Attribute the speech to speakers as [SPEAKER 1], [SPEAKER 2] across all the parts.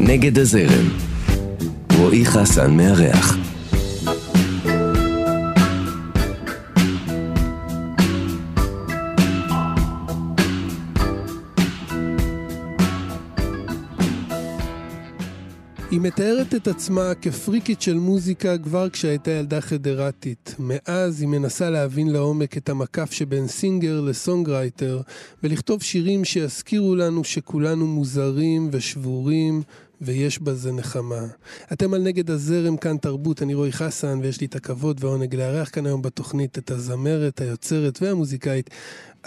[SPEAKER 1] נגד הזרם. רועי חסן מארח.
[SPEAKER 2] היא מתארת את עצמה כפריקית של מוזיקה כבר כשהייתה ילדה חדרתית. מאז היא מנסה להבין לעומק את המקף שבין סינגר לסונגרייטר, ולכתוב שירים שיזכירו לנו שכולנו מוזרים ושבורים, ויש בזה נחמה. אתם על נגד הזרם כאן תרבות, אני רועי חסן, ויש לי את הכבוד והעונג לארח כאן היום בתוכנית את הזמרת, היוצרת והמוזיקאית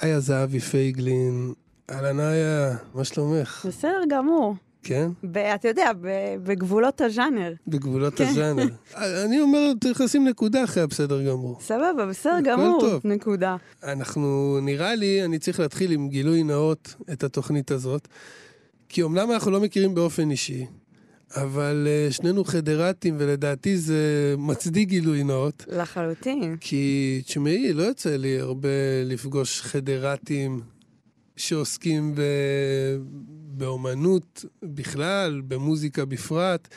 [SPEAKER 2] איה זהבי פייגלין. אהלן איה, מה שלומך?
[SPEAKER 3] בסדר גמור.
[SPEAKER 2] כן?
[SPEAKER 3] ב- אתה יודע, ב- בגבולות הז'אנר.
[SPEAKER 2] בגבולות
[SPEAKER 3] כן.
[SPEAKER 2] הז'אנר. אני אומר, צריך לשים נקודה אחרי הבסדר גמור.
[SPEAKER 3] סבבה, בסדר גמור.
[SPEAKER 2] טוב.
[SPEAKER 3] נקודה.
[SPEAKER 2] אנחנו, נראה לי, אני צריך להתחיל עם גילוי נאות את התוכנית הזאת, כי אומנם אנחנו לא מכירים באופן אישי, אבל uh, שנינו חדרתים, ולדעתי זה מצדיק גילוי נאות,
[SPEAKER 3] לחלוטין.
[SPEAKER 2] כי תשמעי, לא יוצא לי הרבה לפגוש חדרתים שעוסקים ב... באומנות בכלל, במוזיקה בפרט,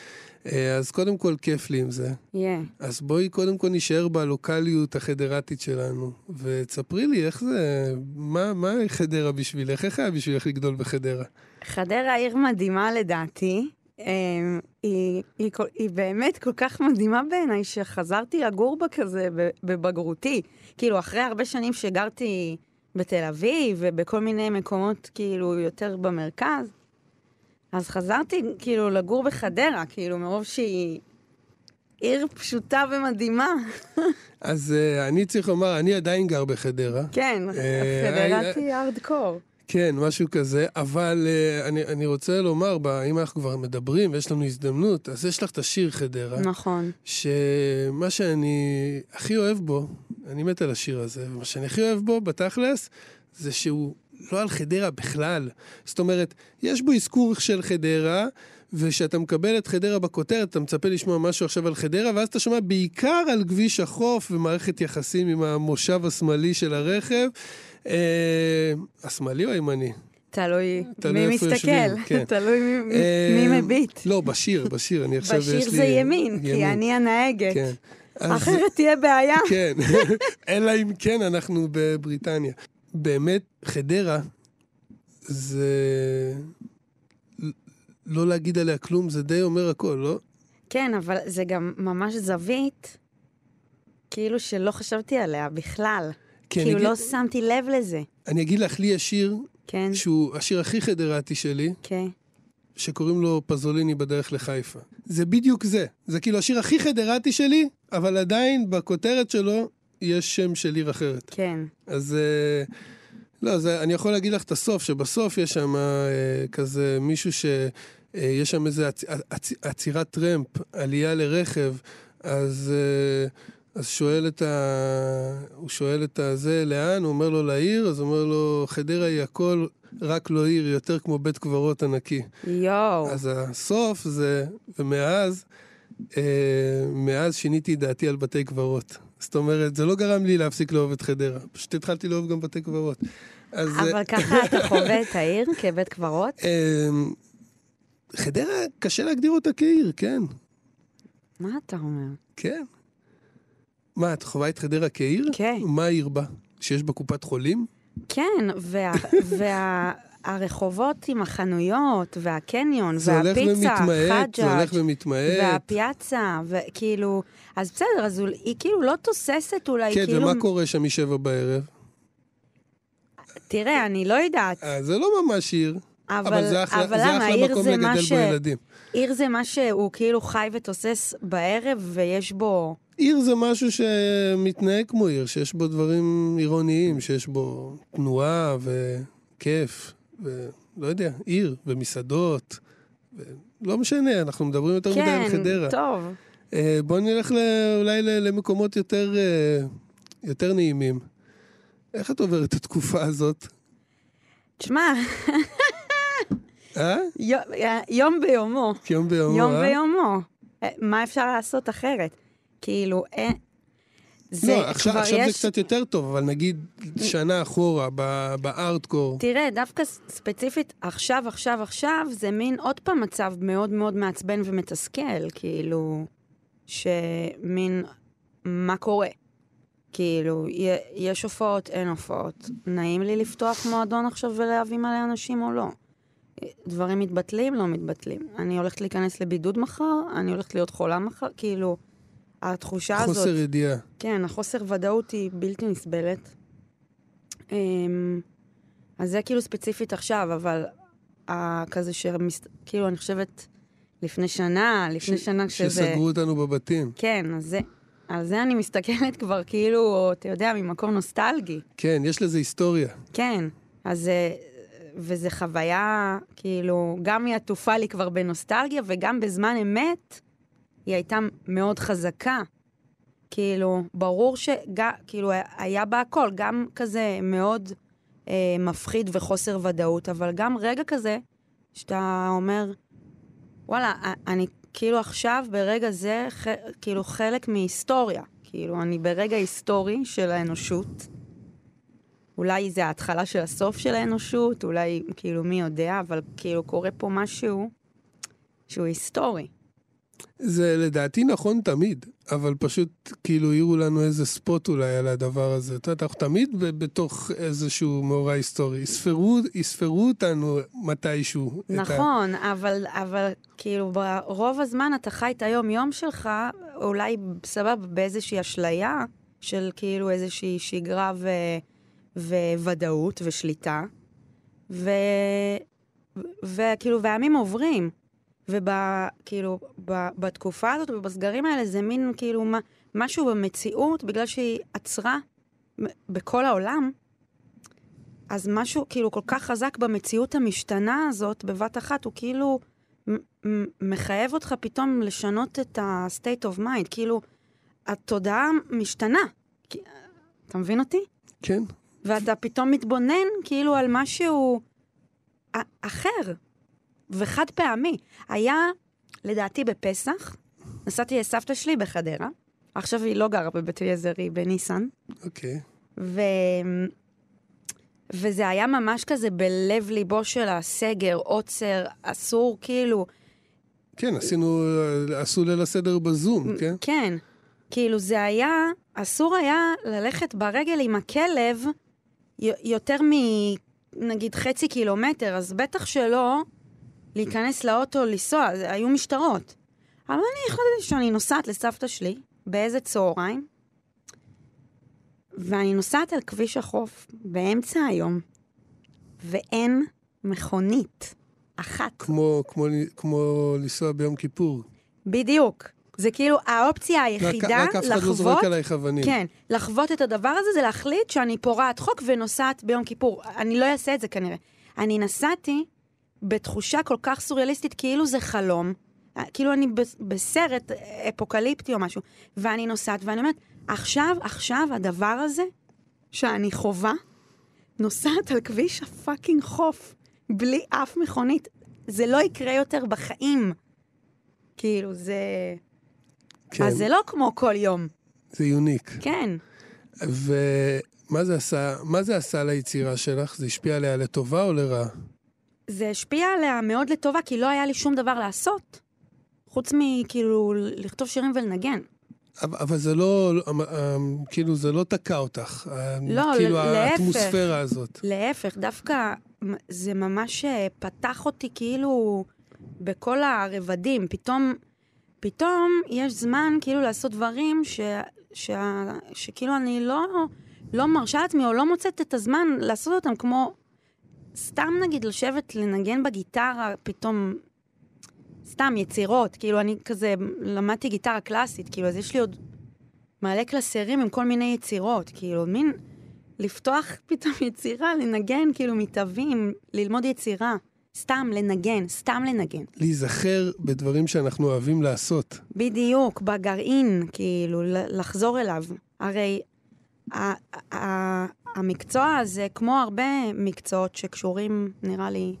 [SPEAKER 2] אה, אז קודם כל כיף לי עם זה.
[SPEAKER 3] יהיה.
[SPEAKER 2] אז בואי קודם כל נשאר בלוקאליות החדרתית שלנו, ותספרי לי איך זה, מה, מה חדרה בשבילך, איך היה בשבילך לגדול בחדרה?
[SPEAKER 3] חדרה עיר מדהימה לדעתי. אמ, היא, היא, היא באמת כל כך מדהימה בעיניי, שחזרתי לגור בה כזה בבגרותי. כאילו, אחרי הרבה שנים שגרתי בתל אביב ובכל מיני מקומות כאילו יותר במרכז, אז חזרתי כאילו לגור בחדרה, כאילו, מרוב שהיא עיר פשוטה ומדהימה.
[SPEAKER 2] אז uh, אני צריך לומר, אני עדיין גר בחדרה.
[SPEAKER 3] כן,
[SPEAKER 2] אה,
[SPEAKER 3] חדרתי הארדקור.
[SPEAKER 2] כן, משהו כזה, אבל uh, אני, אני רוצה לומר, בה, אם אנחנו כבר מדברים ויש לנו הזדמנות, אז יש לך את השיר חדרה,
[SPEAKER 3] נכון.
[SPEAKER 2] שמה שאני הכי אוהב בו, אני מת על השיר הזה, ומה שאני הכי אוהב בו, בתכלס, זה שהוא לא על חדרה בכלל. זאת אומרת, יש בו אזכור של חדרה, וכשאתה מקבל את חדרה בכותרת, אתה מצפה לשמוע משהו עכשיו על חדרה, ואז אתה שומע בעיקר על כביש החוף ומערכת יחסים עם המושב השמאלי של הרכב. אה, השמאלי או הימני?
[SPEAKER 3] תלוי מי מסתכל,
[SPEAKER 2] כן.
[SPEAKER 3] תלוי מי-
[SPEAKER 2] אה,
[SPEAKER 3] מי מביט.
[SPEAKER 2] לא, בשיר, בשיר, אני עכשיו יש לי...
[SPEAKER 3] בשיר זה ימין, כי אני הנהגת.
[SPEAKER 2] כן. אז-
[SPEAKER 3] אחרת תהיה בעיה.
[SPEAKER 2] כן, אלא אם כן אנחנו בבריטניה. באמת, חדרה זה... לא להגיד עליה כלום, זה די אומר הכל, לא?
[SPEAKER 3] כן, אבל זה גם ממש זווית, כאילו שלא חשבתי עליה בכלל.
[SPEAKER 2] אני
[SPEAKER 3] כאילו
[SPEAKER 2] אגיד-
[SPEAKER 3] לא שמתי לב לזה.
[SPEAKER 2] אני אגיד לך, לי יש שיר,
[SPEAKER 3] כן,
[SPEAKER 2] שהוא השיר הכי חדרתי שלי,
[SPEAKER 3] כן.
[SPEAKER 2] שקוראים לו פזוליני בדרך לחיפה. זה בדיוק זה. זה כאילו השיר הכי חדרתי שלי, אבל עדיין בכותרת שלו יש שם של עיר אחרת.
[SPEAKER 3] כן.
[SPEAKER 2] אז אה, לא, זה, אני יכול להגיד לך את הסוף, שבסוף יש שם אה, כזה מישהו ש... אה, יש שם איזה עצ, עצ, עצירת טרמפ, עלייה לרכב, אז, אה, אז שואל את ה... הוא שואל את הזה, לאן? הוא אומר לו לעיר, אז הוא אומר לו, חדרה היא הכל, רק לא עיר, יותר כמו בית קברות ענקי.
[SPEAKER 3] יואו.
[SPEAKER 2] אז הסוף זה, ומאז, אה, מאז שיניתי את דעתי על בתי קברות. זאת אומרת, זה לא גרם לי להפסיק לאהוב את חדרה, פשוט התחלתי לאהוב גם בתי קברות. אז אה,
[SPEAKER 3] אבל ככה אתה חווה את העיר כבית קברות?
[SPEAKER 2] אה, חדרה, קשה להגדיר אותה כעיר, כן,
[SPEAKER 3] מה אתה אומר?
[SPEAKER 2] כן. מה, את חווה את חדרה כעיר?
[SPEAKER 3] כן.
[SPEAKER 2] מה העיר בה? שיש בה קופת חולים?
[SPEAKER 3] כן, והרחובות עם החנויות, והקניון,
[SPEAKER 2] זה הולך
[SPEAKER 3] והפיצה,
[SPEAKER 2] ומתמעט, זה הולך
[SPEAKER 3] חג'אג',
[SPEAKER 2] ומתמעט.
[SPEAKER 3] והפיאצה, וכאילו, אז בסדר, אז היא כאילו לא תוססת אולי,
[SPEAKER 2] כן,
[SPEAKER 3] כאילו,
[SPEAKER 2] ומה קורה שם משבע בערב?
[SPEAKER 3] תראה, אני לא יודעת,
[SPEAKER 2] אה, זה לא ממש עיר,
[SPEAKER 3] אבל,
[SPEAKER 2] אבל זה אחלה
[SPEAKER 3] אבל
[SPEAKER 2] זה
[SPEAKER 3] למה,
[SPEAKER 2] אחלה מקום
[SPEAKER 3] זה
[SPEAKER 2] לגדל
[SPEAKER 3] ש...
[SPEAKER 2] בו ילדים.
[SPEAKER 3] עיר זה מה שהוא כאילו חי ותוסס בערב, ויש בו...
[SPEAKER 2] עיר זה משהו שמתנהג כמו עיר, שיש בו דברים עירוניים, שיש בו תנועה וכיף, ולא יודע, עיר ומסעדות. ו... לא משנה, אנחנו מדברים יותר מדי על
[SPEAKER 3] כן,
[SPEAKER 2] חדרה.
[SPEAKER 3] טוב.
[SPEAKER 2] אה, בואו נלך ל... אולי. למקומות יותר, אה, יותר נעימים. איך את עוברת את התקופה הזאת?
[SPEAKER 3] תשמע,
[SPEAKER 2] אה?
[SPEAKER 3] יום, ביומו.
[SPEAKER 2] יום ביומו,
[SPEAKER 3] יום
[SPEAKER 2] אה?
[SPEAKER 3] ביומו. אה, מה אפשר לעשות אחרת? כאילו, אין... זה
[SPEAKER 2] לא, עכשיו, עכשיו
[SPEAKER 3] יש...
[SPEAKER 2] זה קצת יותר טוב, אבל נגיד שנה אחורה, בארטקור.
[SPEAKER 3] תראה, דווקא ספציפית עכשיו, עכשיו, עכשיו, זה מין עוד פעם מצב מאוד מאוד מעצבן ומתסכל, כאילו, שמין, מה קורה? כאילו, יש הופעות, אין הופעות. נעים לי לפתוח מועדון עכשיו ולהביא מלא אנשים או לא? דברים מתבטלים, לא מתבטלים. אני הולכת להיכנס לבידוד מחר, אני הולכת להיות חולה מחר, כאילו, התחושה הזאת...
[SPEAKER 2] חוסר ידיעה.
[SPEAKER 3] כן, החוסר ודאות היא בלתי נסבלת. אמ, אז זה כאילו ספציפית עכשיו, אבל כזה שמס... כאילו, אני חושבת, לפני שנה, לפני
[SPEAKER 2] ש-
[SPEAKER 3] שנה כשזה...
[SPEAKER 2] שסגרו אותנו בבתים.
[SPEAKER 3] כן, אז זה... על זה אני מסתכלת כבר כאילו, אתה יודע, ממקום נוסטלגי.
[SPEAKER 2] כן, יש לזה היסטוריה.
[SPEAKER 3] כן, אז... אה, וזה חוויה, כאילו, גם היא עטופה לי כבר בנוסטלגיה, וגם בזמן אמת, היא הייתה מאוד חזקה. כאילו, ברור שכאילו, היה בה הכל, גם כזה מאוד אה, מפחיד וחוסר ודאות, אבל גם רגע כזה, שאתה אומר, וואלה, אני כאילו עכשיו, ברגע זה, ח, כאילו חלק מהיסטוריה. כאילו, אני ברגע היסטורי של האנושות. אולי זה ההתחלה של הסוף של האנושות, אולי, כאילו, מי יודע, אבל כאילו קורה פה משהו שהוא היסטורי.
[SPEAKER 2] זה לדעתי נכון תמיד, אבל פשוט כאילו העירו לנו איזה ספוט אולי על הדבר הזה. את יודעת, אנחנו תמיד בתוך איזשהו מאורע היסטורי. יספרו, יספרו אותנו מתישהו. את ה-
[SPEAKER 3] נכון, אבל, אבל כאילו ברוב הזמן אתה חי את היום-יום שלך, אולי סבבה באיזושהי אשליה של כאילו איזושהי שגרה ו, וודאות ושליטה, ו, וכאילו, והימים עוברים. וכאילו, בתקופה הזאת ובסגרים האלה זה מין כאילו מה, משהו במציאות, בגלל שהיא עצרה בכל העולם, אז משהו כאילו כל כך חזק במציאות המשתנה הזאת בבת אחת, הוא כאילו מחייב אותך פתאום לשנות את ה-state of mind, כאילו, התודעה משתנה. כי- אתה מבין אותי?
[SPEAKER 2] כן,
[SPEAKER 3] ואתה פתאום מתבונן כאילו על משהו א- אחר וחד פעמי. היה, לדעתי, בפסח, נסעתי לסבתא שלי בחדרה, עכשיו היא לא גרה בבית אליעזר, היא בניסן,
[SPEAKER 2] אוקיי.
[SPEAKER 3] ו... וזה היה ממש כזה בלב ליבו של הסגר, עוצר, אסור כאילו,
[SPEAKER 2] כן, עשינו, עשו ליל הסדר בזום, כן?
[SPEAKER 3] כן, כאילו זה היה, אסור היה ללכת ברגל עם הכלב יותר מנגיד חצי קילומטר, אז בטח שלא להיכנס לאוטו, לנסוע, היו משטרות. אבל אני החלטתי שאני נוסעת לסבתא שלי באיזה צהריים, ואני נוסעת על כביש החוף באמצע היום, ואין מכונית אחת.
[SPEAKER 2] כמו, כמו, כמו לנסוע ביום כיפור.
[SPEAKER 3] בדיוק. זה כאילו האופציה
[SPEAKER 2] רק,
[SPEAKER 3] היחידה
[SPEAKER 2] רק אף אחד לא
[SPEAKER 3] לחוות,
[SPEAKER 2] זורק עלייך אבנים.
[SPEAKER 3] כן, לחוות את הדבר הזה זה להחליט שאני פורעת חוק ונוסעת ביום כיפור. אני לא אעשה את זה כנראה. אני נסעתי בתחושה כל כך סוריאליסטית, כאילו זה חלום, כאילו אני בס- בסרט אפוקליפטי או משהו, ואני נוסעת ואני אומרת, עכשיו, עכשיו הדבר הזה שאני חווה, נוסעת על כביש הפאקינג חוף, בלי אף מכונית. זה לא יקרה יותר בחיים. כאילו, זה...
[SPEAKER 2] כן,
[SPEAKER 3] אז זה לא כמו כל יום.
[SPEAKER 2] זה יוניק.
[SPEAKER 3] כן.
[SPEAKER 2] ומה זה עשה, מה זה עשה ליצירה שלך? זה השפיע עליה לטובה או לרעה?
[SPEAKER 3] זה השפיע עליה מאוד לטובה, כי לא היה לי שום דבר לעשות. חוץ מכאילו לכתוב שירים ולנגן.
[SPEAKER 2] אבל, זה לא, אה, כאילו, זה לא תקע אותך. אה,
[SPEAKER 3] לא,
[SPEAKER 2] כאילו,
[SPEAKER 3] להפך.
[SPEAKER 2] האטמוספירה הזאת.
[SPEAKER 3] להפך, דווקא זה ממש אה, פתח אותי כאילו בכל הרבדים. פתאום, פתאום יש זמן כאילו לעשות דברים ש, ש, שכאילו אני לא, לא מרשה לעצמי או לא מוצאת את הזמן לעשות אותם, כמו סתם נגיד לשבת לנגן בגיטרה, פתאום... סתם יצירות, כאילו אני כזה למדתי גיטרה קלאסית, כאילו אז יש לי עוד מלא קלסרים עם כל מיני יצירות, כאילו מין לפתוח פתאום יצירה, לנגן כאילו מתאבים, ללמוד יצירה, סתם לנגן, סתם לנגן.
[SPEAKER 2] להיזכר בדברים שאנחנו אוהבים לעשות.
[SPEAKER 3] בדיוק, בגרעין, כאילו, לחזור אליו. הרי המקצוע הזה, כמו הרבה מקצועות שקשורים, נראה לי,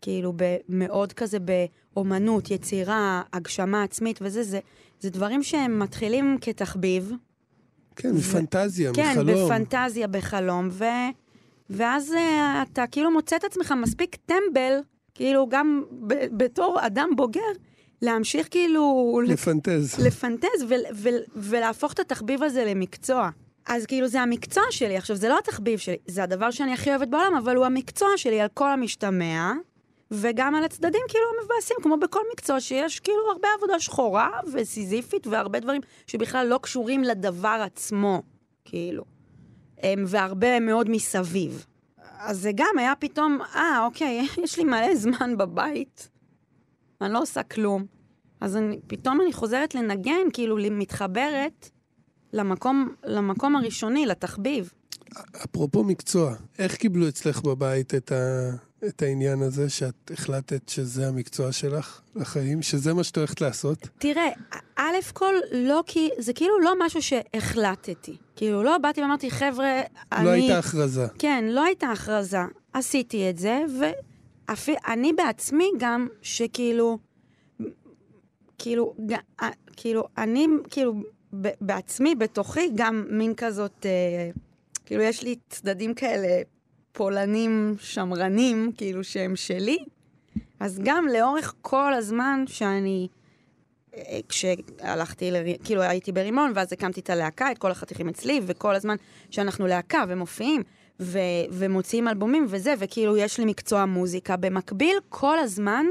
[SPEAKER 3] כאילו, מאוד כזה באומנות, יצירה, הגשמה עצמית וזה, זה, זה דברים שהם מתחילים כתחביב,
[SPEAKER 2] כן, בפנטזיה,
[SPEAKER 3] כן,
[SPEAKER 2] מחלום.
[SPEAKER 3] בפנטזיה, בחלום, ו... ואז uh, אתה כאילו מוצא את עצמך מספיק טמבל, כאילו גם ב- בתור אדם בוגר, להמשיך כאילו...
[SPEAKER 2] לפנטז.
[SPEAKER 3] לפנטז ו- ו- ולהפוך את התחביב הזה למקצוע. אז כאילו זה המקצוע שלי. עכשיו, זה לא התחביב שלי, זה הדבר שאני הכי אוהבת בעולם, אבל הוא המקצוע שלי על כל המשתמע, וגם על הצדדים כאילו המבאסים, כמו בכל מקצוע שיש כאילו הרבה עבודה שחורה וסיזיפית והרבה דברים שבכלל לא קשורים לדבר עצמו, כאילו. אמ, והרבה מאוד מסביב. אז זה גם היה פתאום, אה, אוקיי, יש לי מלא זמן בבית, אני לא עושה כלום. אז אני, פתאום אני חוזרת לנגן, כאילו מתחברת למקום, למקום הראשוני, לתחביב.
[SPEAKER 2] אפרופו מקצוע, איך קיבלו אצלך בבית את, ה... את העניין הזה שאת החלטת שזה המקצוע שלך לחיים, שזה מה שאת הולכת לעשות?
[SPEAKER 3] תראה, א' כל, לא כי, זה כאילו לא משהו שהחלטתי. כאילו, לא באתי ואמרתי, חבר'ה, אני...
[SPEAKER 2] לא הייתה הכרזה.
[SPEAKER 3] כן, לא הייתה הכרזה. עשיתי את זה, ואני בעצמי גם, שכאילו, כאילו. כאילו, אני, כאילו, בעצמי, בתוכי, גם מין כזאת, אה, כאילו, יש לי צדדים כאלה פולנים שמרנים, כאילו, שהם שלי. אז גם לאורך כל הזמן שאני, אה, כשהלכתי, ל... כאילו, הייתי ברימון, ואז הקמתי את הלהקה, את כל החתיכים אצלי, וכל הזמן שאנחנו להקה ומופיעים, ו... ומוציאים אלבומים וזה, וכאילו, יש לי מקצוע מוזיקה. במקביל, כל הזמן,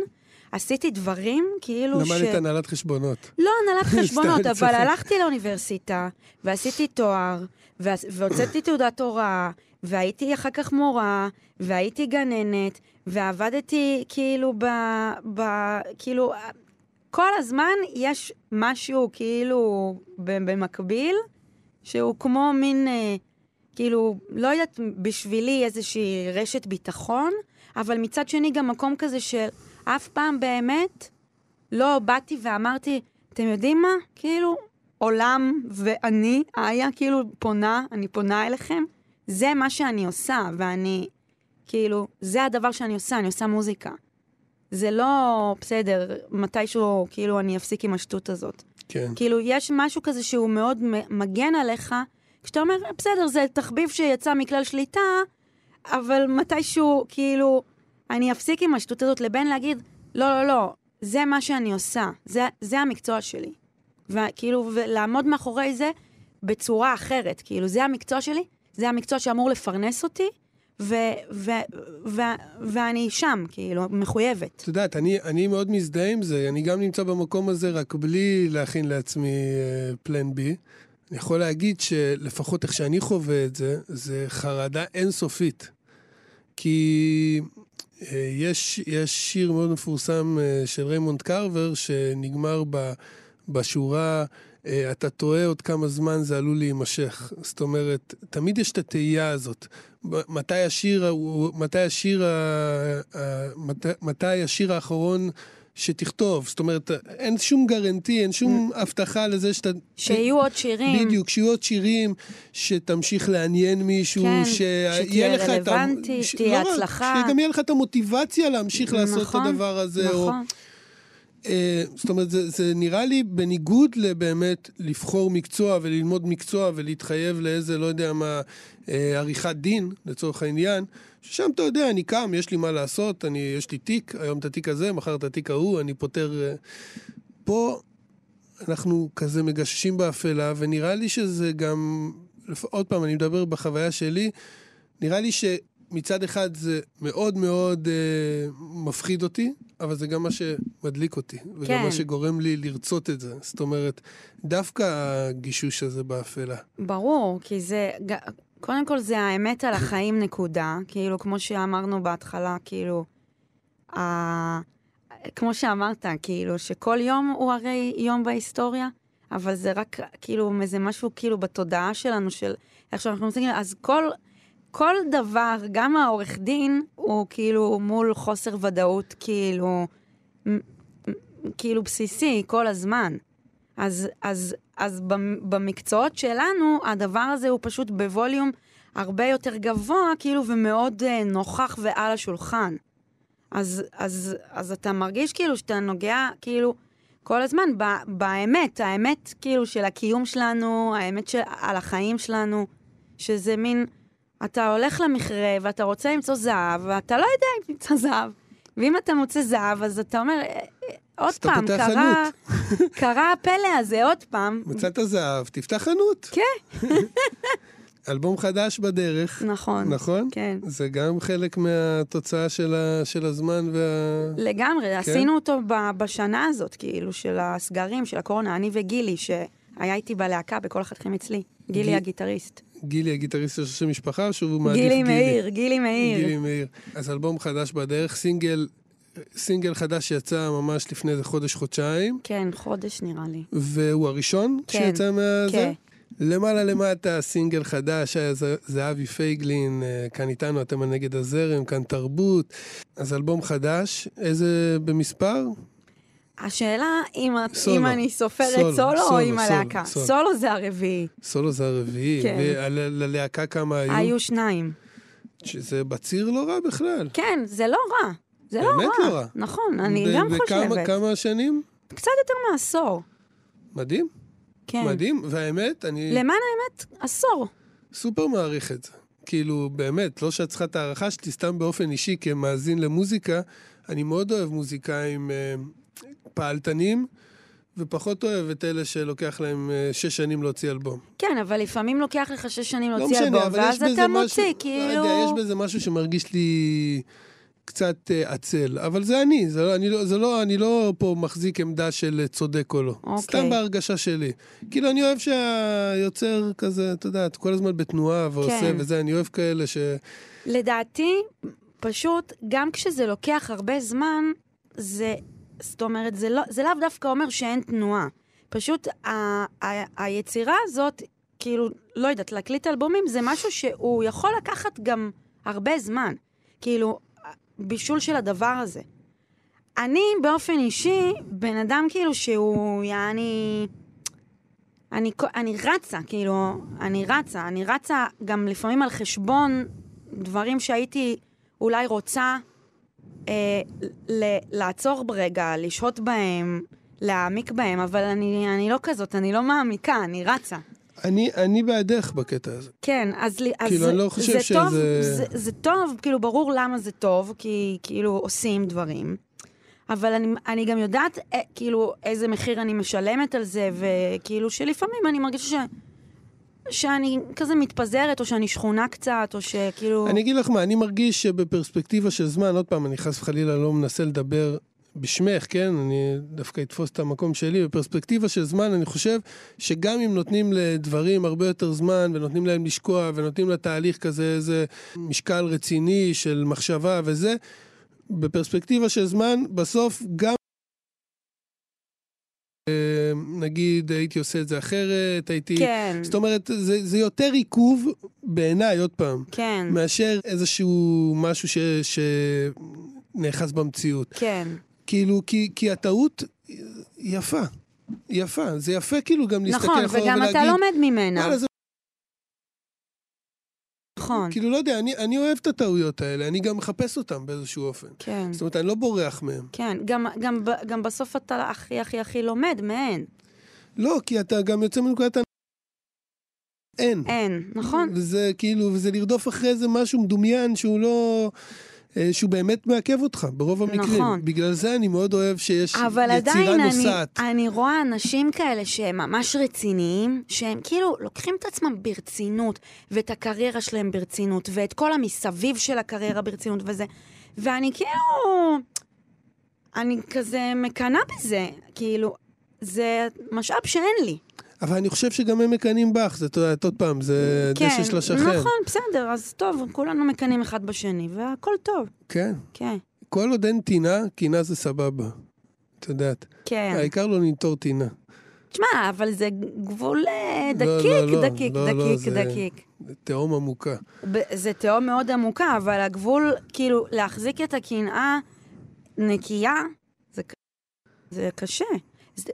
[SPEAKER 3] עשיתי דברים כאילו
[SPEAKER 2] ש... למדת הנהלת חשבונות.
[SPEAKER 3] לא הנהלת חשבונות, אבל הלכתי לאוניברסיטה, ועשיתי תואר, והוצאתי תעודת הוראה, והייתי אחר כך מורה, והייתי גננת, ועבדתי כאילו ב... ב... כאילו... כל הזמן יש משהו כאילו במקביל, שהוא כמו מין, אה, כאילו, לא יודעת, בשבילי איזושהי רשת ביטחון, אבל מצד שני גם מקום כזה של... אף פעם באמת לא באתי ואמרתי, אתם יודעים מה? כאילו, עולם ואני, איה, כאילו פונה, אני פונה אליכם, זה מה שאני עושה, ואני, כאילו, זה הדבר שאני עושה, אני עושה מוזיקה. זה לא בסדר, מתישהו, כאילו, אני אפסיק עם השטות הזאת.
[SPEAKER 2] כן.
[SPEAKER 3] כאילו, יש משהו כזה שהוא מאוד מגן עליך, כשאתה אומר, בסדר, זה תחביב שיצא מכלל שליטה, אבל מתישהו, כאילו, אני אפסיק עם השטות הזאת לבין להגיד, לא, לא, לא, זה מה שאני עושה, זה, זה המקצוע שלי. וכאילו, ולעמוד מאחורי זה בצורה אחרת. כאילו, זה המקצוע שלי, זה המקצוע שאמור לפרנס אותי, ו- ו- ו- ואני שם, כאילו, מחויבת.
[SPEAKER 2] את יודעת, אני, אני מאוד מזדהה עם זה, אני גם נמצא במקום הזה רק בלי להכין לעצמי פלן uh, בי. אני יכול להגיד שלפחות איך שאני חווה את זה, זה חרדה אינסופית. כי יש, יש שיר מאוד מפורסם אה, של ריימונד קרבר, שנגמר ב, בשורה, אה, אתה טועה עוד כמה זמן זה עלול להימשך. זאת אומרת, תמיד יש את התהייה הזאת. מתי השיר, מתי השיר, מתי השיר האחרון שתכתוב. זאת אומרת, אין שום גרנטי, אין שום הבטחה לזה שאתה...
[SPEAKER 3] שיהיו עוד שירים.
[SPEAKER 2] בדיוק, שיהיו עוד שירים, שתמשיך לעניין מישהו,
[SPEAKER 3] כן, שתהיה רלוונטי, שתהיה לא הצלחה.
[SPEAKER 2] שגם יהיה לך את המוטיבציה להמשיך נכון, לעשות את הדבר הזה. נכון. או, זאת אומרת, זה, זה נראה לי בניגוד לבאמת לבחור מקצוע וללמוד מקצוע ולהתחייב לאיזה, לא יודע מה, אה, עריכת דין, לצורך העניין, ששם אתה יודע, אני קם, יש לי מה לעשות, אני, יש לי תיק, היום את התיק הזה, מחר את התיק ההוא, אני פותר... אה, פה אנחנו כזה מגששים באפלה, ונראה לי שזה גם, עוד פעם, אני מדבר בחוויה שלי, נראה לי ש... מצד אחד זה מאוד מאוד אה, מפחיד אותי, אבל זה גם מה שמדליק אותי. כן. וגם מה שגורם לי לרצות את זה. זאת אומרת, דוקא הגישוש הזה באפלה.
[SPEAKER 3] ברור, כי זה... קודם כל זה האמת על החיים נקודה. כאילו, כמו שאמרנו בהתחלה, כאילו... ה... כמו שאמרת, כאילו, שכל יום הוא הרי יום בהיסטוריה, אבל זה רק, כאילו, איזה משהו, כאילו, בתודעה שלנו, של איך שאנחנו מסתכלים, אז כל... כל דבר, גם העורך דין, הוא כאילו מול חוסר ודאות, כאילו, כאילו בסיסי כל הזמן. אז, אז, אז במקצועות שלנו, הדבר הזה הוא פשוט בווליום הרבה יותר גבוה, כאילו, ומאוד uh, נוכח ועל השולחן. אז, אז, אז אתה מרגיש כאילו שאתה נוגע, כאילו, כל הזמן, ב, באמת, האמת כאילו של הקיום שלנו, האמת של, על החיים שלנו, שזה מין, אתה הולך למכרה ואתה רוצה למצוא זהב, ואתה לא יודע אם תמצא זהב. ואם אתה מוצא זהב, אז אתה אומר, "אה, אה, עוד פעם, קרה, קרה הפלא הזה, עוד פעם.
[SPEAKER 2] מצאת זהב, תפתח חנות.
[SPEAKER 3] כן,
[SPEAKER 2] אלבום חדש בדרך,
[SPEAKER 3] נכון.
[SPEAKER 2] נכון?
[SPEAKER 3] כן.
[SPEAKER 2] זה גם חלק מהתוצאה של, ה, של הזמן וה...
[SPEAKER 3] לגמרי,
[SPEAKER 2] כן?
[SPEAKER 3] עשינו אותו ב- בשנה הזאת, כאילו, של הסגרים, של הקורונה, אני וגילי, שהיה איתי בלהקה בכל החתכים אצלי. גילי
[SPEAKER 2] גיל-
[SPEAKER 3] הגיטריסט.
[SPEAKER 2] גילי הגיטריסט של שם משפחה, או שהוא מעדיף
[SPEAKER 3] גילי? מאיר, גילי מאיר.
[SPEAKER 2] גילי מאיר. אז אלבום חדש בדרך, סינגל, סינגל חדש שיצא ממש לפני איזה חודש-חודשיים,
[SPEAKER 3] כן, חודש נראה לי.
[SPEAKER 2] והוא הראשון
[SPEAKER 3] כן,
[SPEAKER 2] שיצא מהזה.
[SPEAKER 3] כן.
[SPEAKER 2] למעלה למטה, סינגל חדש, היה ז- זהבי פייגלין, אה, כאן איתנו, אתם נגד הזרם, כאן תרבות. אז אלבום חדש, איזה במספר?
[SPEAKER 3] השאלה אם,
[SPEAKER 2] סולו.
[SPEAKER 3] אם אני סופרת
[SPEAKER 2] סולו,
[SPEAKER 3] סולו, או
[SPEAKER 2] סולו,
[SPEAKER 3] עם
[SPEAKER 2] סולו,
[SPEAKER 3] הלהקה.
[SPEAKER 2] סולו.
[SPEAKER 3] סולו זה הרביעי.
[SPEAKER 2] סולו זה הרביעי,
[SPEAKER 3] כן.
[SPEAKER 2] וללהקה כמה היו?
[SPEAKER 3] היו שניים.
[SPEAKER 2] שזה בציר לא רע בכלל.
[SPEAKER 3] כן, זה לא רע. זה לא רע.
[SPEAKER 2] באמת לא רע.
[SPEAKER 3] נכון, אני גם
[SPEAKER 2] וכמה-
[SPEAKER 3] חושבת.
[SPEAKER 2] כמה שנים?
[SPEAKER 3] קצת יותר מעשור.
[SPEAKER 2] מדהים,
[SPEAKER 3] כן.
[SPEAKER 2] מדהים, והאמת, אני
[SPEAKER 3] למען האמת, עשור.
[SPEAKER 2] סופר מעריך את זה. כאילו, באמת, לא שאת צריכה את הערכה שלי, סתם באופן אישי, כמאזין למוזיקה, אני מאוד אוהב מוזיקאים אה, פעלתנים, ופחות אוהב את אלה שלוקח להם אה, שש שנים להוציא אלבום.
[SPEAKER 3] כן, אבל לפעמים לוקח לך שש שנים
[SPEAKER 2] לא
[SPEAKER 3] להוציא
[SPEAKER 2] משנה,
[SPEAKER 3] אלבום, ואז אתה
[SPEAKER 2] משהו,
[SPEAKER 3] מוציא,
[SPEAKER 2] לא
[SPEAKER 3] כאילו...
[SPEAKER 2] יודע, יש בזה משהו שמרגיש לי קצת אה, עצל. אבל זה אני, זה לא, אני, לא, זה לא, אני לא פה מחזיק עמדה של אה, צודק או לא.
[SPEAKER 3] אוקיי.
[SPEAKER 2] סתם בהרגשה שלי. כאילו, אני אוהב שהיוצר כזה, אתה יודע, כל הזמן בתנועה ועושה
[SPEAKER 3] כן.
[SPEAKER 2] וזה, אני אוהב כאלה ש...
[SPEAKER 3] לדעתי, פשוט, גם כשזה לוקח הרבה זמן, זה, זאת אומרת, זה, לא, זה לאו דווקא אומר שאין תנועה. פשוט ה, ה, היצירה הזאת, כאילו, לא יודעת, להקליט אלבומים זה משהו שהוא יכול לקחת גם הרבה זמן. כאילו, בישול של הדבר הזה. אני באופן אישי, בן אדם כאילו שהוא, יעני... אני, אני רצה, כאילו, אני רצה, אני רצה גם לפעמים על חשבון דברים שהייתי אולי רוצה אה, ל- לעצור ברגע, לשהות בהם, להעמיק בהם, אבל אני, אני לא כזאת, אני לא מעמיקה, אני רצה.
[SPEAKER 2] אני, אני בעדך בקטע הזה.
[SPEAKER 3] כן, אז, אז
[SPEAKER 2] כאילו, אני לא חושב
[SPEAKER 3] זה
[SPEAKER 2] שזה-
[SPEAKER 3] טוב, זה, זה טוב, כאילו, ברור למה זה טוב, כי כאילו עושים דברים. אבל אני, אני גם יודעת, אה, כאילו, איזה מחיר אני משלמת על זה, וכאילו, שלפעמים אני מרגישה ש... שאני כזה מתפזרת, או שאני שכונה קצת, או שכאילו...
[SPEAKER 2] אני אגיד לך מה, אני מרגיש שבפרספקטיבה של זמן, עוד פעם, אני חס וחלילה לא מנסה לדבר בשמך, כן? אני דווקא אתפוס את המקום שלי. בפרספקטיבה של זמן, אני חושב שגם אם נותנים לדברים הרבה יותר זמן, ונותנים להם לשקוע, ונותנים לתהליך כזה איזה משקל רציני של מחשבה וזה, בפרספקטיבה של זמן, בסוף גם... נגיד, הייתי עושה את זה אחרת, הייתי...
[SPEAKER 3] כן,
[SPEAKER 2] זאת אומרת, זה, זה יותר עיכוב, בעיניי, עוד פעם,
[SPEAKER 3] כן,
[SPEAKER 2] מאשר איזשהו משהו ש, שנאחז במציאות.
[SPEAKER 3] כן.
[SPEAKER 2] כאילו, כי, כי הטעות יפה. יפה. זה יפה כאילו גם להסתכל
[SPEAKER 3] נכון,
[SPEAKER 2] אחורה
[SPEAKER 3] וגם
[SPEAKER 2] ולהגיד...
[SPEAKER 3] אתה לומד ממנה.
[SPEAKER 2] "וואלה, זה
[SPEAKER 3] נכון,
[SPEAKER 2] כאילו, לא יודע, אני, אני אוהב את הטעויות האלה, אני גם מחפש אותן באיזשהו אופן.
[SPEAKER 3] כן.
[SPEAKER 2] זאת אומרת, אני לא בורח מהן.
[SPEAKER 3] כן, גם, גם, גם בסוף אתה הכי הכי הכי לומד מהן.
[SPEAKER 2] לא, כי אתה גם יוצא מנקודת. אין.
[SPEAKER 3] אין, נכון?
[SPEAKER 2] וזה כאילו, וזה לרדוף אחרי איזה משהו מדומיין שהוא לא... אה, שהוא באמת מעכב אותך, ברוב המקרים.
[SPEAKER 3] נכון.
[SPEAKER 2] בגלל זה אני מאוד אוהב שיש
[SPEAKER 3] אבל
[SPEAKER 2] יצירה
[SPEAKER 3] עדיין אני,
[SPEAKER 2] נוסעת.
[SPEAKER 3] אני רואה אנשים כאלה שהם ממש רציניים, שהם כאילו לוקחים את עצמם ברצינות, ואת הקריירה שלהם ברצינות, ואת כל המסביב של הקריירה ברצינות וזה. ואני כאילו... אני כזה מקנאה בזה, כאילו, זה משאב שאין לי.
[SPEAKER 2] אבל אני חושב שגם הם מקנאים בך, זה, את יודעת, עוד פעם, זה דשא של השכן.
[SPEAKER 3] נכון, בסדר, אז טוב, כולנו מקנאים אחד בשני, והכל טוב,
[SPEAKER 2] כן.
[SPEAKER 3] כן,
[SPEAKER 2] כל עוד אין טינה, קינה זה סבבה. את יודעת.
[SPEAKER 3] כן.
[SPEAKER 2] העיקר לא לנטור טינה.
[SPEAKER 3] תשמע, אבל זה גבול אה,
[SPEAKER 2] לא,
[SPEAKER 3] דקיק,
[SPEAKER 2] לא, לא,
[SPEAKER 3] דקיק,
[SPEAKER 2] לא, לא,
[SPEAKER 3] דקיק,
[SPEAKER 2] זה-
[SPEAKER 3] דקיק.
[SPEAKER 2] זה תהום עמוקה.
[SPEAKER 3] זה תהום מאוד עמוקה, אבל הגבול, כאילו, להחזיק את הקנאה נקייה, זה, זה קשה.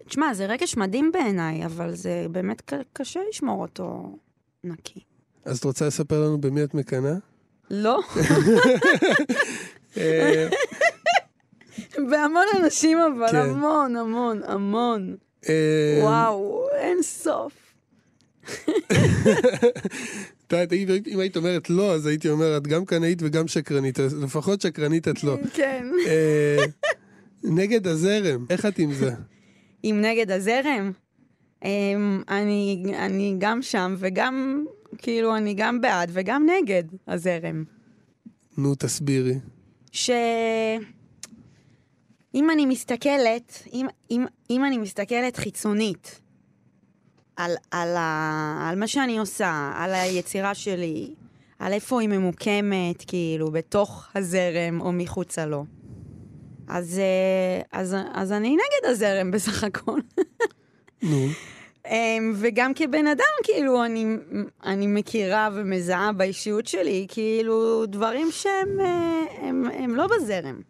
[SPEAKER 3] תשמע, זה רגש מדהים בעיניי, אבל זה באמת קשה לשמור אותו נקי.
[SPEAKER 2] אז את רוצה לספר לנו במי את מקנאה?
[SPEAKER 3] לא,
[SPEAKER 2] אה,
[SPEAKER 3] בהמון אנשים אבל,
[SPEAKER 2] כן.
[SPEAKER 3] המון, המון, המון.
[SPEAKER 2] אה,
[SPEAKER 3] וואו, אין סוף.
[SPEAKER 2] את יודעת, אם היית אומרת לא, אז הייתי אומר, את גם קנאית וגם שקרנית, לפחות שקרנית את לא.
[SPEAKER 3] כן.
[SPEAKER 2] אה, נגד הזרם, איך את עם זה?
[SPEAKER 3] עם נגד הזרם. אמ, אני, אני גם שם וגם, כאילו, אני גם בעד וגם נגד הזרם.
[SPEAKER 2] נו, תסבירי.
[SPEAKER 3] ש... אם אני מסתכלת, אם, אם, אם אני מסתכלת חיצונית על, על, ה, על מה שאני עושה, על היצירה שלי, על איפה היא ממוקמת, כאילו, בתוך הזרם או מחוצה לו, אז, אה, אז, אז אני נגד הזרם בסך הכל.
[SPEAKER 2] נו.
[SPEAKER 3] אמ, וגם כבן אדם, כאילו, אני, אני מכירה ומזהה באישיות שלי, כאילו, דברים שהם אה, הם, הם לא בזרם.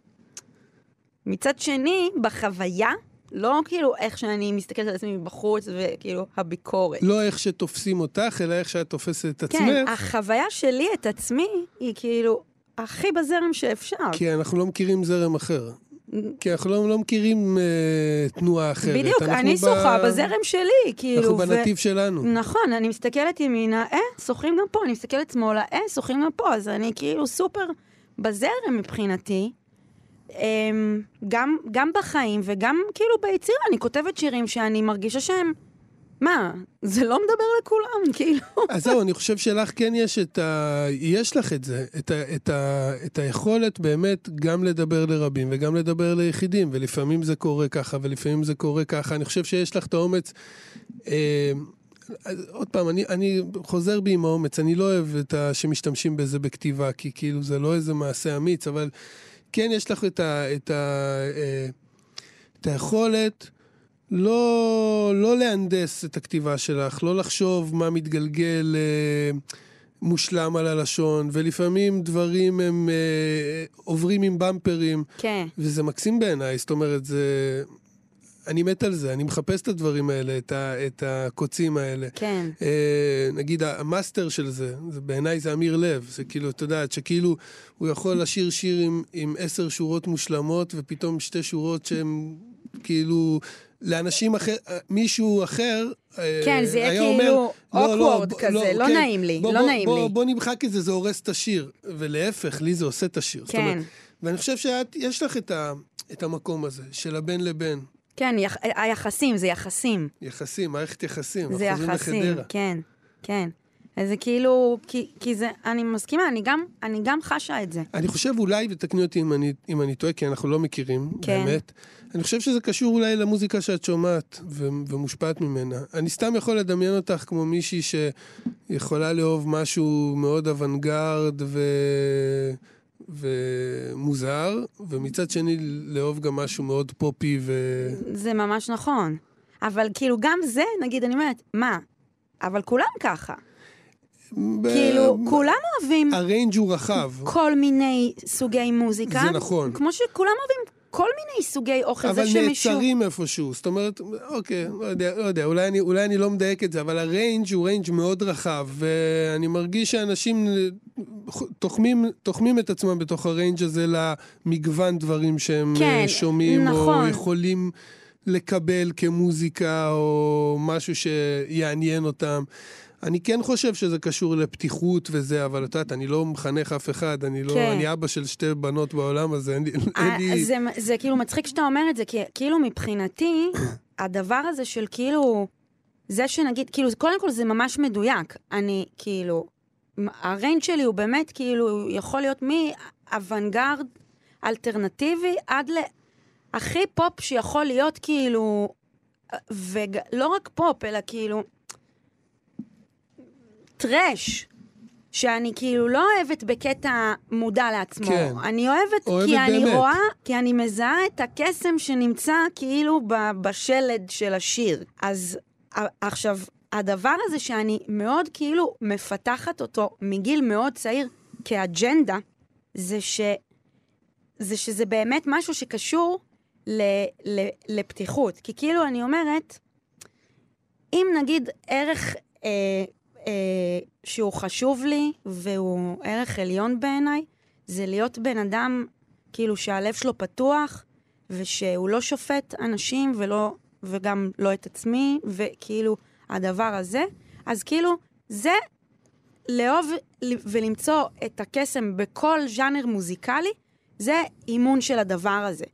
[SPEAKER 3] מצד שני, בחוויה, לא כאילו איך שאני מסתכלת על עצמי מבחוץ, וכאילו, הביקורת.
[SPEAKER 2] לא איך שתופסים אותך, אלא איך שאת תופסת את עצמך.
[SPEAKER 3] כן, החוויה שלי את עצמי היא כאילו הכי בזרם שאפשר.
[SPEAKER 2] כי אנחנו לא מכירים זרם אחר. כי אנחנו לא, לא מכירים אה, תנועה אחרת.
[SPEAKER 3] בדיוק, אני
[SPEAKER 2] ב-
[SPEAKER 3] שוחה בזרם שלי, כאילו.
[SPEAKER 2] אנחנו
[SPEAKER 3] ו-
[SPEAKER 2] בנתיב שלנו.
[SPEAKER 3] נכון, אני מסתכלת ימינה, אה, שוחים גם פה, אני מסתכלת שמאלה, אה, שוחים גם פה, אז אני כאילו סופר בזרם מבחינתי. אמ, גם, גם בחיים וגם כאילו ביצירה, אני כותבת שירים שאני מרגישה שהם... מה, זה לא מדבר לכולם, כאילו.
[SPEAKER 2] אז זהו, אני חושב שלך כן יש את ה... יש לך את זה, את, ה... את, ה... את היכולת באמת גם לדבר לרבים וגם לדבר ליחידים, ולפעמים זה קורה ככה ולפעמים זה קורה ככה. אני חושב שיש לך את האומץ. אה... עוד פעם, אני, אני חוזר בי עם האומץ, אני לא אוהב את ה... שמשתמשים בזה בכתיבה, כי כאילו זה לא איזה מעשה אמיץ, אבל כן יש לך את, ה... את, ה... אה... את היכולת לא, לא להנדס את הכתיבה שלך, לא לחשוב מה מתגלגל אה, מושלם על הלשון, ולפעמים דברים הם אה, עוברים עם במפרים,
[SPEAKER 3] כן,
[SPEAKER 2] וזה מקסים בעיניי, זאת אומרת, זה... אני מת על זה, אני מחפש את הדברים האלה, את, ה, את הקוצים האלה.
[SPEAKER 3] כן.
[SPEAKER 2] אה, נגיד המאסטר של זה, זה בעיניי זה אמיר לב, זה כאילו, את יודעת, שכאילו הוא יכול לשיר שיר עם, עם עשר שורות מושלמות, ופתאום שתי שורות שהן כאילו, לאנשים אחר, מישהו אחר, אה,
[SPEAKER 3] כן, זה יהיה
[SPEAKER 2] היה
[SPEAKER 3] כאילו
[SPEAKER 2] אומר, לא, לא, בוא-
[SPEAKER 3] כזה, לא
[SPEAKER 2] כן,
[SPEAKER 3] נעים לי,
[SPEAKER 2] בוא,
[SPEAKER 3] לא
[SPEAKER 2] בוא,
[SPEAKER 3] נעים
[SPEAKER 2] בוא,
[SPEAKER 3] לי.
[SPEAKER 2] בוא נמחק את זה, זה הורס את השיר. ולהפך, לי זה עושה את השיר. זאת
[SPEAKER 3] כן.
[SPEAKER 2] אומרת, ואני חושב שיש לך את, ה, את המקום הזה, של הבן לבן.
[SPEAKER 3] כן, יח... היחסים, זה יחסים.
[SPEAKER 2] יחסים, מערכת יחסים.
[SPEAKER 3] זה יחסים,
[SPEAKER 2] לחדרה.
[SPEAKER 3] כן, כן. זה כאילו, כי, כי זה, אני מסכימה, אני גם, אני גם חשה את זה.
[SPEAKER 2] אני חושב אולי, ותקני אותי אם אני, אם אני טועה, כי אנחנו לא מכירים,
[SPEAKER 3] כן.
[SPEAKER 2] באמת. אני חושב שזה קשור אולי למוזיקה שאת שומעת ו- ומושפעת ממנה. אני סתם יכול לדמיין אותך כמו מישהי שיכולה לאהוב משהו מאוד אוונגרד ו... ומוזר, ומצד שני לאהוב גם משהו מאוד פופי ו...
[SPEAKER 3] זה ממש נכון. אבל כאילו, גם זה, נגיד, אני אומרת, מה? אבל כולם ככה.
[SPEAKER 2] ב-
[SPEAKER 3] כאילו, כולם אוהבים
[SPEAKER 2] ה range הוא רחב.
[SPEAKER 3] כל מיני סוגי מוזיקה.
[SPEAKER 2] זה נכון.
[SPEAKER 3] כמו שכולם אוהבים כל מיני סוגי אוכל.
[SPEAKER 2] אבל
[SPEAKER 3] זה שמישהו...
[SPEAKER 2] נעצרים איפשהו, זאת אומרת, אוקיי, לא יודע, לא יודע, אולי אני, אולי אני לא מדייק את זה, אבל ה range הוא range מאוד רחב, ואני מרגיש שאנשים תוחמים, תוחמים את עצמם בתוך הריינג' הזה למגוון דברים שהם
[SPEAKER 3] כן,
[SPEAKER 2] אה, שומעים,
[SPEAKER 3] נכון.
[SPEAKER 2] או יכולים לקבל כמוזיקה, או משהו שיעניין אותם. אני כן חושב שזה קשור לפתיחות וזה, אבל את יודעת, אני לא מחנך אף אחד, אני לא,
[SPEAKER 3] כן.
[SPEAKER 2] אני אבא של שתי בנות בעולם הזה, אין לי... אין
[SPEAKER 3] אה,
[SPEAKER 2] לי...
[SPEAKER 3] זה, זה כאילו מצחיק שאתה אומר את זה, כי כאילו מבחינתי, הדבר הזה של כאילו, זה שנגיד, כאילו, קודם כל זה ממש מדויק. אני כאילו, ה range שלי הוא באמת כאילו, יכול להיות מאוונגרד אלטרנטיבי עד להכי פופ שיכול להיות כאילו, ולא רק פופ, אלא כאילו, trash. שאני כאילו לא אוהבת בקטע מודע לעצמו.
[SPEAKER 2] כן.
[SPEAKER 3] אני אוהבת,
[SPEAKER 2] אוהבת
[SPEAKER 3] כי אני
[SPEAKER 2] באמת.
[SPEAKER 3] רואה, כי אני מזהה את הקסם שנמצא כאילו בשלד של השיר. אז עכשיו, הדבר הזה שאני מאוד כאילו מפתחת אותו מגיל מאוד צעיר כאג'נדה, זה, ש, זה שזה באמת משהו שקשור ל, ל, לפתיחות. כי כאילו אני אומרת, אם נגיד ערך אה, אה, שהוא חשוב לי והוא ערך עליון בעיניי, זה להיות בן אדם כאילו שהלב שלו פתוח ושהוא לא שופט אנשים ולא, וגם לא את עצמי, וכאילו, הדבר הזה. אז כאילו, זה לאהוב ולמצוא את הקסם בכל ז'אנר מוזיקלי, זה אימון של הדבר הזה.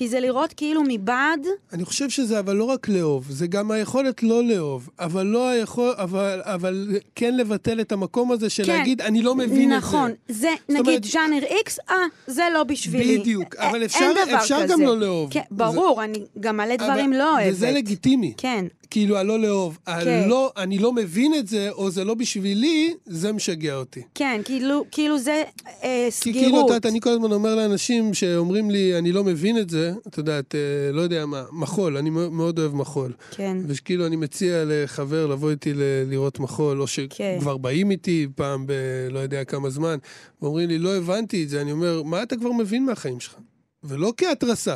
[SPEAKER 3] כי זה לראות כאילו מבעד...
[SPEAKER 2] אני חושב שזה אבל לא רק לאהוב, זה גם היכולת לא לאהוב, אבל לא היכול... אבל, אבל כן לבטל את המקום הזה של כן, להגיד, אני לא מבין
[SPEAKER 3] נכון,
[SPEAKER 2] את זה.
[SPEAKER 3] נכון, זה, נגיד אומרת, ז'אנר איקס, אה, זה לא בשבילי.
[SPEAKER 2] בדיוק, אבל אפשר, אפשר גם לא לאהוב.
[SPEAKER 3] כן, ברור, זה... אני גם מלא דברים אבל, לא אוהבת.
[SPEAKER 2] וזה לגיטימי.
[SPEAKER 3] כן.
[SPEAKER 2] כאילו, הלא לאהוב. כן. הלא, אני לא מבין את זה, או זה לא בשבילי, זה משגע אותי.
[SPEAKER 3] כן, כאילו, כאילו זה אה, סגירות.
[SPEAKER 2] כי כאילו, את אני כל הזמן אומר לאנשים שאומרים לי, אני לא מבין את זה, את יודעת, אה, לא יודע מה, מחול, אני מאוד אוהב מחול.
[SPEAKER 3] כן.
[SPEAKER 2] וכאילו, אני מציע לחבר לבוא איתי ל- לראות מחול, או שכבר כן. באים איתי פעם ב... לא יודע כמה זמן, ואומרים לי, לא הבנתי את זה, אני אומר, מה אתה כבר מבין מהחיים שלך? ולא כהתרסה.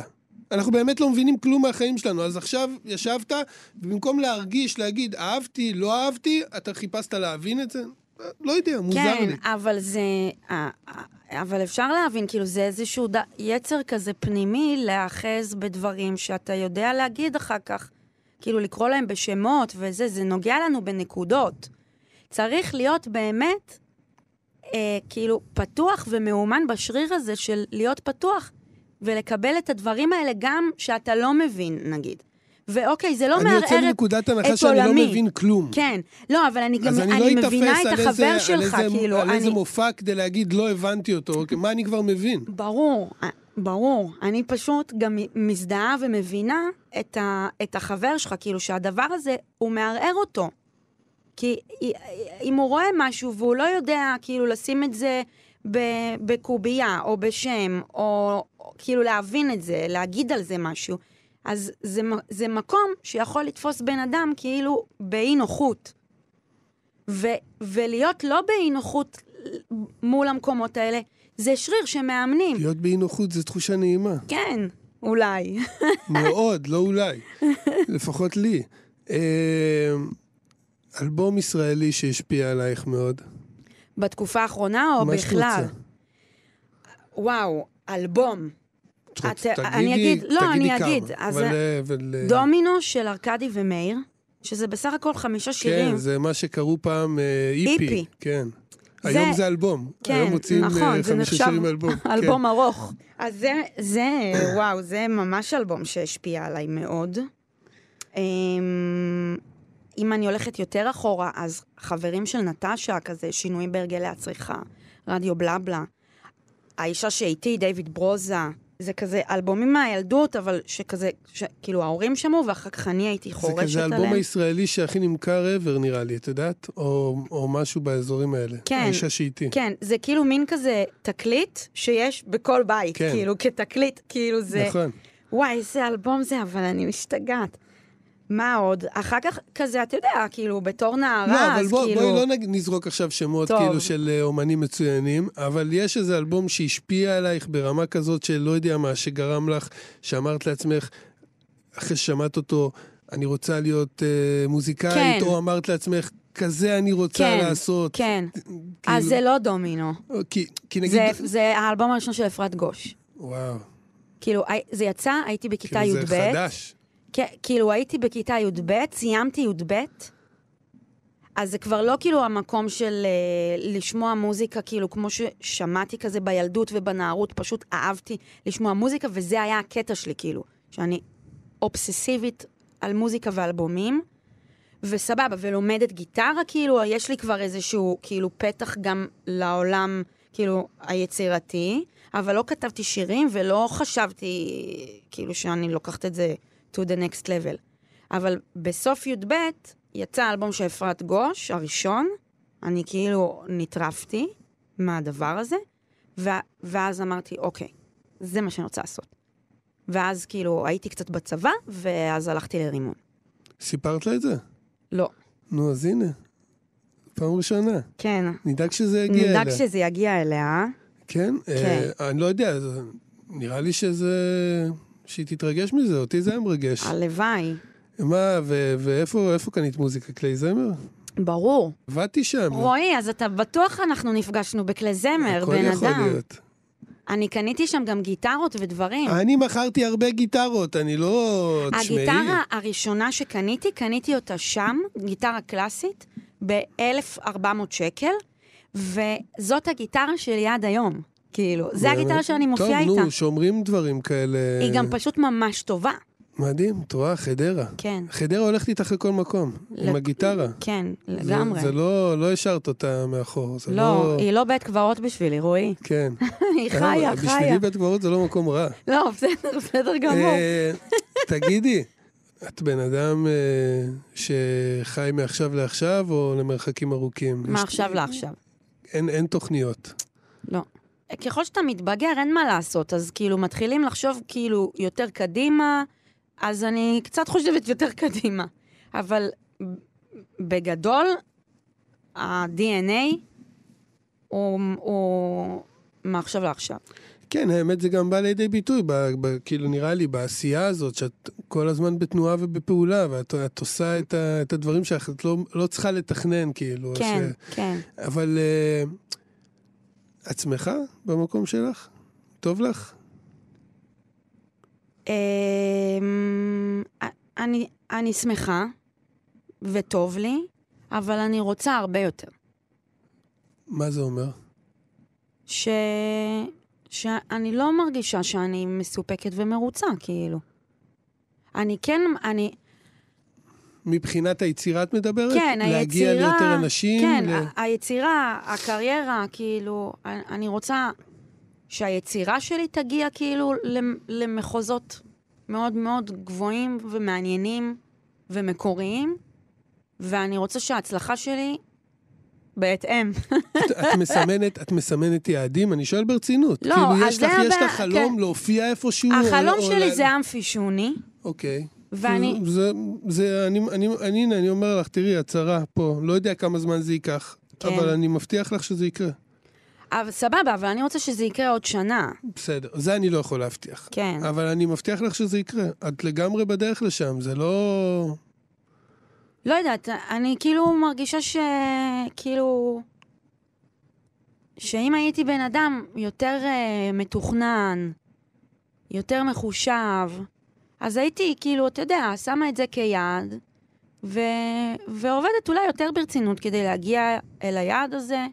[SPEAKER 2] אנחנו באמת לא מבינים כלום מהחיים שלנו. אז עכשיו ישבת, ובמקום להרגיש, להגיד, אהבתי, לא אהבתי, אתה חיפשת להבין את זה? לא יודע, מוזר
[SPEAKER 3] כן,
[SPEAKER 2] לי.
[SPEAKER 3] כן, אבל זה... אה, אה, אבל אפשר להבין, כאילו, זה איזשהו ד... יצר כזה פנימי להאחז בדברים שאתה יודע להגיד אחר כך. כאילו, לקרוא להם בשמות וזה, זה נוגע לנו בנקודות. צריך להיות באמת, אה, כאילו, פתוח ומאומן בשריר הזה של להיות פתוח ולקבל את הדברים האלה גם שאתה לא מבין, נגיד. ואוקיי, זה לא מערער את עולמי.
[SPEAKER 2] אני יוצא מנקודת הנחה שאני לא מבין כלום.
[SPEAKER 3] כן. לא, אבל אני גם, אני, אני לא מבינה את החבר איזה, שלך,
[SPEAKER 2] על איזה,
[SPEAKER 3] כאילו.
[SPEAKER 2] על
[SPEAKER 3] אני...
[SPEAKER 2] איזה מופע כדי להגיד, לא הבנתי אותו, מה אני כבר מבין?
[SPEAKER 3] ברור, אה, ברור. אני פשוט גם מזדהה ומבינה את, ה, את החבר שלך, כאילו שהדבר הזה, הוא מערער אותו. כי אם הוא רואה משהו והוא לא יודע, כאילו, לשים את זה בקובייה, או בשם, או, כאילו להבין את זה, להגיד על זה משהו. אז זה, זה מקום שיכול לתפוס בן אדם כאילו באי נוחות. ו, ולהיות לא באי נוחות מול המקומות האלה, זה שריר שמאמנים.
[SPEAKER 2] להיות באי נוחות זה תחושה נעימה.
[SPEAKER 3] כן, אולי.
[SPEAKER 2] מאוד, לא אולי. לפחות לי. אה, אלבום ישראלי שהשפיע עלייך מאוד.
[SPEAKER 3] בתקופה האחרונה או בכלל? מה שאת רוצה. וואו, אלבום.
[SPEAKER 2] את, תגידי, אני אגיד, לא, תגידי
[SPEAKER 3] אני כמה, אגיד. אז אבל, אבל... דומינו של ארכדי ומאיר, שזה בסך הכל חמישה שירים.
[SPEAKER 2] כן, זה מה שקראו פעם אה, איפי. איפי. כן. זה, היום זה אלבום.
[SPEAKER 3] כן,
[SPEAKER 2] היום מוצאים
[SPEAKER 3] נכון,
[SPEAKER 2] אה, חמישה שירים אלבום.
[SPEAKER 3] אלבום כן. ארוך. אז זה, זה, וואו, זה ממש אלבום שהשפיע עליי מאוד. אמ, אם אני הולכת יותר אחורה, אז חברים של נטשה, כזה שינויים בהרגלי הצריכה, רדיו בלבלה. האישה שאיתי, דיוויד ברוזה, זה כזה אלבומים מהילדות, אבל שכזה, ש, כאילו ההורים שמעו, ואחר כך אני הייתי חורשת עליהם.
[SPEAKER 2] זה כזה אלבום הישראלי שהכי נמכר ever נראה לי, את יודעת? או, או משהו באזורים האלה.
[SPEAKER 3] כן.
[SPEAKER 2] האישה שאיתי.
[SPEAKER 3] כן, זה כאילו מין כזה תקליט שיש בכל בית, כן. כאילו כתקליט, כאילו זה...
[SPEAKER 2] נכון.
[SPEAKER 3] וואי, איזה אלבום זה, אבל אני משתגעת. מה עוד? אחר כך כזה, אתה יודע, כאילו, בתור נערה,
[SPEAKER 2] לא, אבל
[SPEAKER 3] אז
[SPEAKER 2] בוא,
[SPEAKER 3] כאילו...
[SPEAKER 2] בואי לא נזרוק עכשיו שמות טוב. כאילו של אה, אומנים מצוינים, אבל יש איזה אלבום שהשפיע עלייך ברמה כזאת של לא יודע מה, שגרם לך, שאמרת לעצמך, אחרי ששמעת אותו, אני רוצה להיות uh, מוזיקאית, כן. או אמרת לעצמך, כזה אני רוצה
[SPEAKER 3] כן,
[SPEAKER 2] לעשות.
[SPEAKER 3] כן, כאילו... אז זה לא דומינו.
[SPEAKER 2] כי, כי נגיד...
[SPEAKER 3] זה, זה האלבום הראשון של אפרת גוש.
[SPEAKER 2] וואו.
[SPEAKER 3] כאילו, זה יצא, הייתי בכיתה י"ב. כאילו
[SPEAKER 2] זה חדש.
[SPEAKER 3] כאילו הייתי בכיתה י"ב, סיימתי י"ב, אז זה כבר לא כאילו המקום של uh, לשמוע מוזיקה, כאילו כמו ששמעתי כזה בילדות ובנערות, פשוט אהבתי לשמוע מוזיקה, וזה היה הקטע שלי, כאילו, שאני אובססיבית על מוזיקה ואלבומים, וסבבה, ולומדת גיטרה, כאילו, יש לי כבר איזשהו, כאילו, פתח גם לעולם, כאילו, היצירתי, אבל לא כתבתי שירים ולא חשבתי, כאילו, שאני לוקחת את זה to the next level. אבל בסוף י"ב יצא אלבום של אפרת גוש, הראשון, אני כאילו נטרפתי מהדבר הזה, ו- ואז אמרתי, אוקיי, זה מה שאני רוצה לעשות. ואז כאילו הייתי קצת בצבא, ואז הלכתי לרימון.
[SPEAKER 2] סיפרת לה את זה?
[SPEAKER 3] לא.
[SPEAKER 2] נו, אז הנה, פעם ראשונה.
[SPEAKER 3] כן.
[SPEAKER 2] נדאג שזה יגיע אליה.
[SPEAKER 3] נדאג שזה יגיע אליה.
[SPEAKER 2] כן? כן. אה, אני לא יודע, נראה לי שזה... שהיא תתרגש מזה, אותי זה היה מרגש.
[SPEAKER 3] הלוואי.
[SPEAKER 2] מה, ואיפה קנית מוזיקה? כלי זמר?
[SPEAKER 3] ברור.
[SPEAKER 2] עבדתי שם.
[SPEAKER 3] רועי, אז אתה בטוח אנחנו נפגשנו בכלי זמר, בן אדם.
[SPEAKER 2] הכל יכול להיות.
[SPEAKER 3] אני קניתי שם גם גיטרות ודברים.
[SPEAKER 2] אני מכרתי הרבה גיטרות, אני לא... תשמעי.
[SPEAKER 3] הגיטרה הראשונה שקניתי, קניתי אותה שם, גיטרה קלאסית, ב-1,400 שקל, וזאת הגיטרה שלי עד היום. כאילו, זה? הגיטרה שאני מופיעה
[SPEAKER 2] טוב,
[SPEAKER 3] איתה.
[SPEAKER 2] נו, שומרים דברים כאלה.
[SPEAKER 3] היא גם פשוט ממש טובה.
[SPEAKER 2] מדהים, את רואה, חדרה.
[SPEAKER 3] כן.
[SPEAKER 2] חדרה הולכת איתך לכל מקום, עם
[SPEAKER 3] לק-
[SPEAKER 2] הגיטרה.
[SPEAKER 3] כן,
[SPEAKER 2] זה-
[SPEAKER 3] לגמרי.
[SPEAKER 2] זה לא, לא השארת אותה מאחור. זה
[SPEAKER 3] לא, היא לא בית קברות בשבילי, רועי.
[SPEAKER 2] כן.
[SPEAKER 3] היא חיה,
[SPEAKER 2] בשבילי
[SPEAKER 3] חיה.
[SPEAKER 2] בית קברות זה לא מקום רע.
[SPEAKER 3] לא, בסדר, בסדר גמור.
[SPEAKER 2] אה, תגידי, את בן אדם אה, שחי מעכשיו לעכשיו או למרחקים ארוכים?
[SPEAKER 3] מעכשיו לעכשיו.
[SPEAKER 2] אין, אין תוכניות.
[SPEAKER 3] לא. ככל שאתה מתבגר, אין מה לעשות, אז כאילו מתחילים לחשוב כאילו יותר קדימה, אז אני קצת חושבת יותר קדימה. אבל בגדול, ה-DNA הוא, הוא מעכשיו לעכשיו.
[SPEAKER 2] כן, האמת זה גם בא לידי ביטוי, ב, ב, כאילו נראה לי בעשייה הזאת, שאת כל הזמן בתנועה ובפעולה, ואת את עושה את, ה, את הדברים שלך, את לא, לא צריכה לתכנן, כאילו.
[SPEAKER 3] כן,
[SPEAKER 2] ש...
[SPEAKER 3] כן.
[SPEAKER 2] אבל uh, את שמחה במקום שלך? טוב לך?
[SPEAKER 3] אמ, אני, אני שמחה, וטוב לי, אבל אני רוצה הרבה יותר.
[SPEAKER 2] מה זה אומר?
[SPEAKER 3] ש... שאני לא מרגישה שאני מסופקת ומרוצה, כאילו. אני כן, אני...
[SPEAKER 2] מבחינת היצירה את מדברת?
[SPEAKER 3] כן, היצירה...
[SPEAKER 2] להגיע ליותר אנשים?
[SPEAKER 3] כן,
[SPEAKER 2] ל...
[SPEAKER 3] היצירה, הקריירה, כאילו, אני רוצה שהיצירה שלי תגיע כאילו למ- למחוזות מאוד מאוד גבוהים ומעניינים ומקוריים, ואני רוצה שההצלחה שלי בהתאם.
[SPEAKER 2] את, את, מסמנת, את מסמנת יעדים? אני שואל ברצינות.
[SPEAKER 3] לא,
[SPEAKER 2] כאילו, יש לך, יש לך חלום
[SPEAKER 3] כן.
[SPEAKER 2] להופיע איפשהו?
[SPEAKER 3] החלום
[SPEAKER 2] או,
[SPEAKER 3] שלי
[SPEAKER 2] או,
[SPEAKER 3] זה אמפי שוני,
[SPEAKER 2] אוקיי.
[SPEAKER 3] ואני...
[SPEAKER 2] זה, זה, אני, אני, אני, הנה, אני אומר לך, תראי, הצהרה פה, לא יודע כמה זמן זה ייקח,
[SPEAKER 3] כן.
[SPEAKER 2] אבל אני מבטיח לך שזה יקרה.
[SPEAKER 3] אבל סבבה, אבל אני רוצה שזה יקרה עוד שנה.
[SPEAKER 2] בסדר, זה אני לא יכול להבטיח.
[SPEAKER 3] כן.
[SPEAKER 2] אבל אני מבטיח לך שזה יקרה. את לגמרי בדרך לשם, זה לא...
[SPEAKER 3] לא יודעת, אני כאילו מרגישה ש... כאילו... שאם הייתי בן אדם יותר uh, מתוכנן, יותר מחושב, אז הייתי כאילו, אתה יודע, שמה את זה כיעד, ו... ועובדת אולי יותר ברצינות כדי להגיע אל היעד הזה,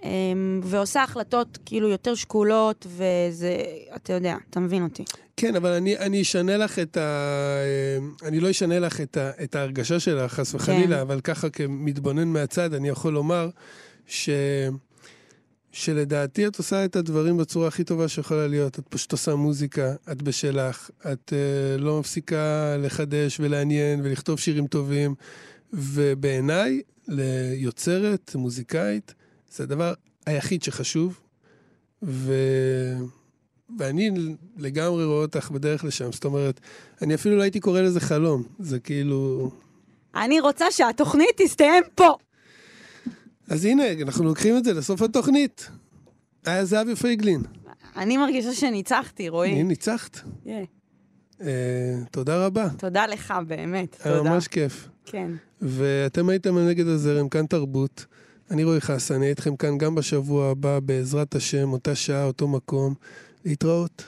[SPEAKER 3] um, ועושה החלטות כאילו יותר שקולות, וזה, אתה יודע, אתה מבין אותי.
[SPEAKER 2] כן, אבל אני, אני אשנה לך את ה... אני לא אשנה לך את, ה, את ההרגשה שלך, חס וחלילה,
[SPEAKER 3] כן.
[SPEAKER 2] אבל ככה כמתבונן מהצד, אני יכול לומר ש... שלדעתי את עושה את הדברים בצורה הכי טובה שיכולה להיות. את פשוט עושה מוזיקה, את בשלך, את uh, לא מפסיקה לחדש ולעניין ולכתוב שירים טובים, ובעיניי, ליוצרת, מוזיקאית, זה הדבר היחיד שחשוב, ו... ואני לגמרי רואה אותך בדרך לשם. זאת אומרת, אני אפילו לא הייתי קורא לזה חלום. זה כאילו...
[SPEAKER 3] אני רוצה שהתוכנית תסתיים פה.
[SPEAKER 2] אז הנה, אנחנו לוקחים את זה לסוף התוכנית. היה זהבי פייגלין.
[SPEAKER 3] אני מרגישה שניצחתי, רועי.
[SPEAKER 2] הנה, ניצחת.
[SPEAKER 3] Yeah.
[SPEAKER 2] אה, תודה רבה.
[SPEAKER 3] תודה לך, באמת.
[SPEAKER 2] היה
[SPEAKER 3] תודה.
[SPEAKER 2] ממש כיף.
[SPEAKER 3] כן.
[SPEAKER 2] ואתם הייתם נגד הזרם, כאן תרבות. אני רועי חסן, אני אהיה איתכם כאן גם בשבוע הבא, בעזרת השם, אותה שעה, אותו מקום. להתראות.